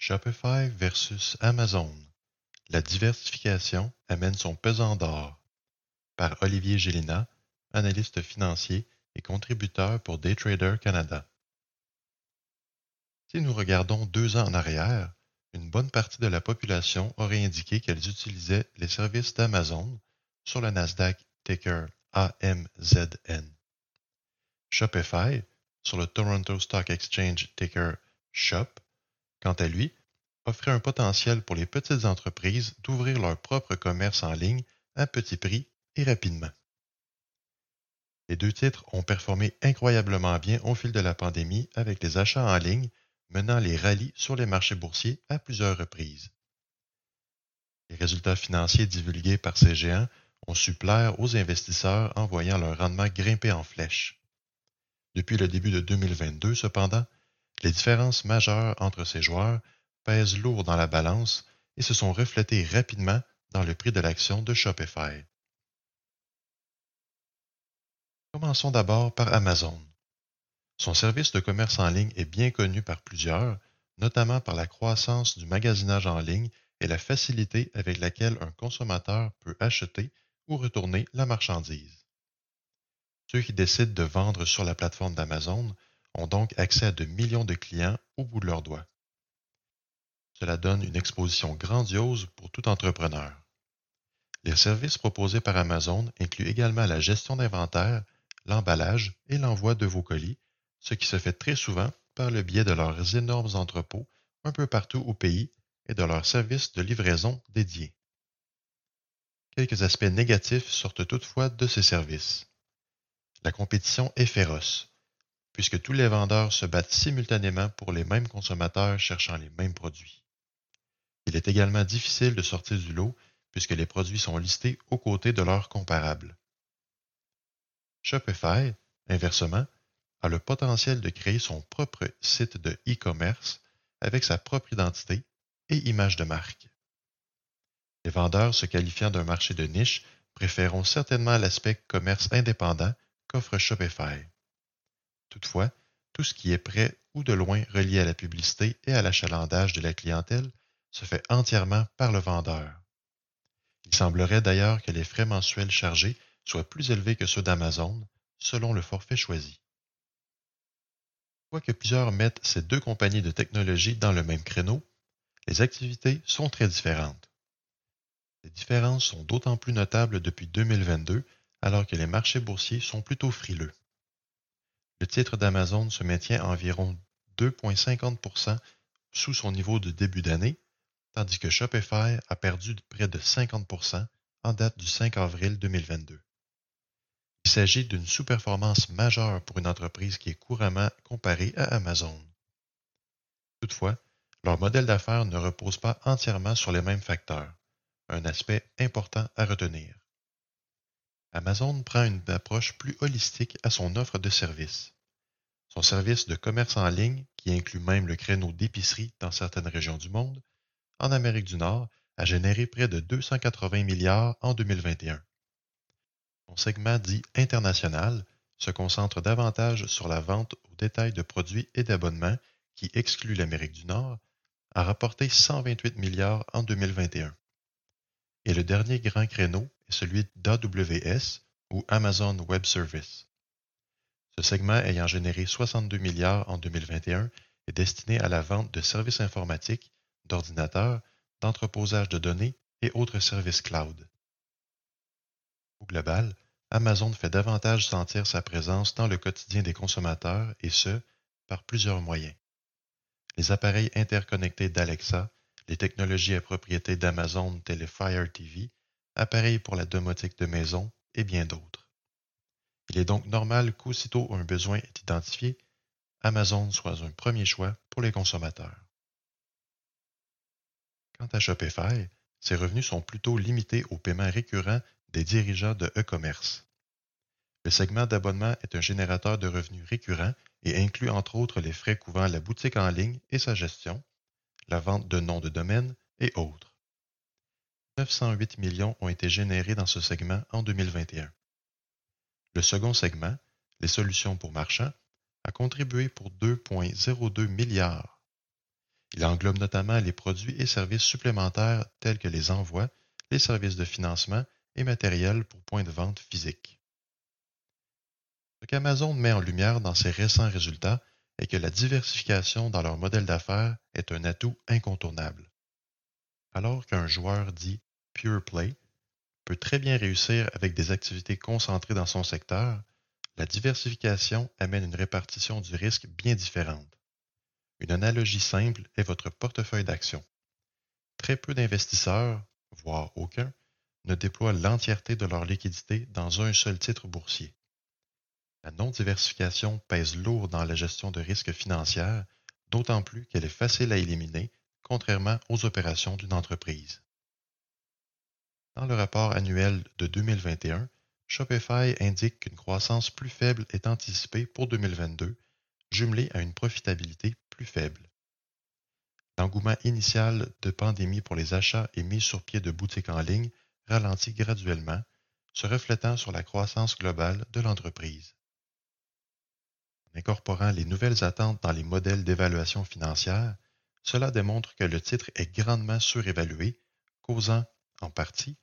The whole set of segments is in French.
Shopify versus Amazon. La diversification amène son pesant d'or. Par Olivier Gélina, analyste financier et contributeur pour Daytrader Canada. Si nous regardons deux ans en arrière, une bonne partie de la population aurait indiqué qu'elles utilisaient les services d'Amazon sur le Nasdaq ticker AMZN. Shopify, sur le Toronto Stock Exchange ticker SHOP, quant à lui, offrait un potentiel pour les petites entreprises d'ouvrir leur propre commerce en ligne à petit prix et rapidement. Les deux titres ont performé incroyablement bien au fil de la pandémie avec les achats en ligne menant les rallyes sur les marchés boursiers à plusieurs reprises. Les résultats financiers divulgués par ces géants ont su plaire aux investisseurs en voyant leur rendement grimper en flèche. Depuis le début de 2022, cependant, les différences majeures entre ces joueurs pèsent lourd dans la balance et se sont reflétées rapidement dans le prix de l'action de Shopify. Commençons d'abord par Amazon. Son service de commerce en ligne est bien connu par plusieurs, notamment par la croissance du magasinage en ligne et la facilité avec laquelle un consommateur peut acheter ou retourner la marchandise. Ceux qui décident de vendre sur la plateforme d'Amazon ont donc accès à de millions de clients au bout de leurs doigts. Cela donne une exposition grandiose pour tout entrepreneur. Les services proposés par Amazon incluent également la gestion d'inventaire, l'emballage et l'envoi de vos colis, ce qui se fait très souvent par le biais de leurs énormes entrepôts un peu partout au pays et de leurs services de livraison dédiés. Quelques aspects négatifs sortent toutefois de ces services. La compétition est féroce, puisque tous les vendeurs se battent simultanément pour les mêmes consommateurs cherchant les mêmes produits. Il est également difficile de sortir du lot puisque les produits sont listés aux côtés de leurs comparables. Shopify, inversement, a le potentiel de créer son propre site de e-commerce avec sa propre identité et image de marque. Les vendeurs se qualifiant d'un marché de niche préféreront certainement l'aspect commerce indépendant qu'offre Shopify. Toutefois, tout ce qui est près ou de loin relié à la publicité et à l'achalandage de la clientèle se fait entièrement par le vendeur. Il semblerait d'ailleurs que les frais mensuels chargés soient plus élevés que ceux d'Amazon, selon le forfait choisi. Quoique plusieurs mettent ces deux compagnies de technologie dans le même créneau, les activités sont très différentes. Les différences sont d'autant plus notables depuis 2022 alors que les marchés boursiers sont plutôt frileux. Le titre d'Amazon se maintient à environ 2,50% sous son niveau de début d'année, tandis que Shopify a perdu près de 50% en date du 5 avril 2022. Il s'agit d'une sous-performance majeure pour une entreprise qui est couramment comparée à Amazon. Toutefois, leur modèle d'affaires ne repose pas entièrement sur les mêmes facteurs, un aspect important à retenir. Amazon prend une approche plus holistique à son offre de services. Son service de commerce en ligne, qui inclut même le créneau d'épicerie dans certaines régions du monde, en Amérique du Nord, a généré près de 280 milliards en 2021. Son segment dit international se concentre davantage sur la vente au détail de produits et d'abonnements qui exclut l'Amérique du Nord, a rapporté 128 milliards en 2021. Et le dernier grand créneau celui d'AWS ou Amazon Web Service. Ce segment ayant généré 62 milliards en 2021 est destiné à la vente de services informatiques, d'ordinateurs, d'entreposage de données et autres services cloud. Au global, Amazon fait davantage sentir sa présence dans le quotidien des consommateurs et ce, par plusieurs moyens. Les appareils interconnectés d'Alexa, les technologies à propriété d'Amazon telles Fire TV, appareils pour la domotique de maison et bien d'autres. Il est donc normal qu'aussitôt un besoin est identifié, Amazon soit un premier choix pour les consommateurs. Quant à Shopify, ses revenus sont plutôt limités aux paiements récurrents des dirigeants de e-commerce. Le segment d'abonnement est un générateur de revenus récurrents et inclut entre autres les frais couvrant la boutique en ligne et sa gestion, la vente de noms de domaine et autres. 908 millions ont été générés dans ce segment en 2021. Le second segment, les solutions pour marchands, a contribué pour 2,02 milliards. Il englobe notamment les produits et services supplémentaires tels que les envois, les services de financement et matériel pour points de vente physiques. Ce qu'Amazon met en lumière dans ses récents résultats est que la diversification dans leur modèle d'affaires est un atout incontournable. Alors qu'un joueur dit pure play peut très bien réussir avec des activités concentrées dans son secteur, la diversification amène une répartition du risque bien différente. Une analogie simple est votre portefeuille d'actions. Très peu d'investisseurs, voire aucun, ne déploient l'entièreté de leur liquidité dans un seul titre boursier. La non-diversification pèse lourd dans la gestion de risques financiers, d'autant plus qu'elle est facile à éliminer, contrairement aux opérations d'une entreprise. Dans le rapport annuel de 2021, Shopify indique qu'une croissance plus faible est anticipée pour 2022, jumelée à une profitabilité plus faible. L'engouement initial de pandémie pour les achats et mise sur pied de boutiques en ligne ralentit graduellement, se reflétant sur la croissance globale de l'entreprise. En incorporant les nouvelles attentes dans les modèles d'évaluation financière, cela démontre que le titre est grandement surévalué, causant, en partie,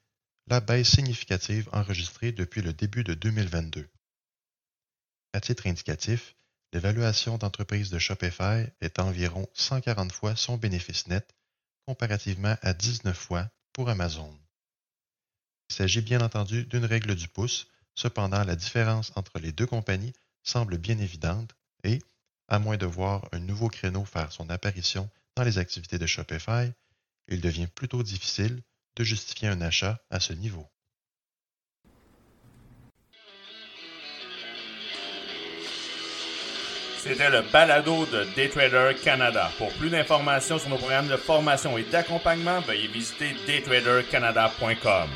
la baisse significative enregistrée depuis le début de 2022. À titre indicatif, l'évaluation d'entreprise de Shopify est environ 140 fois son bénéfice net, comparativement à 19 fois pour Amazon. Il s'agit bien entendu d'une règle du pouce, cependant la différence entre les deux compagnies semble bien évidente et, à moins de voir un nouveau créneau faire son apparition dans les activités de Shopify, il devient plutôt difficile de justifier un achat à ce niveau. C'était le balado de Daytrader Canada. Pour plus d'informations sur nos programmes de formation et d'accompagnement, veuillez visiter daytradercanada.com.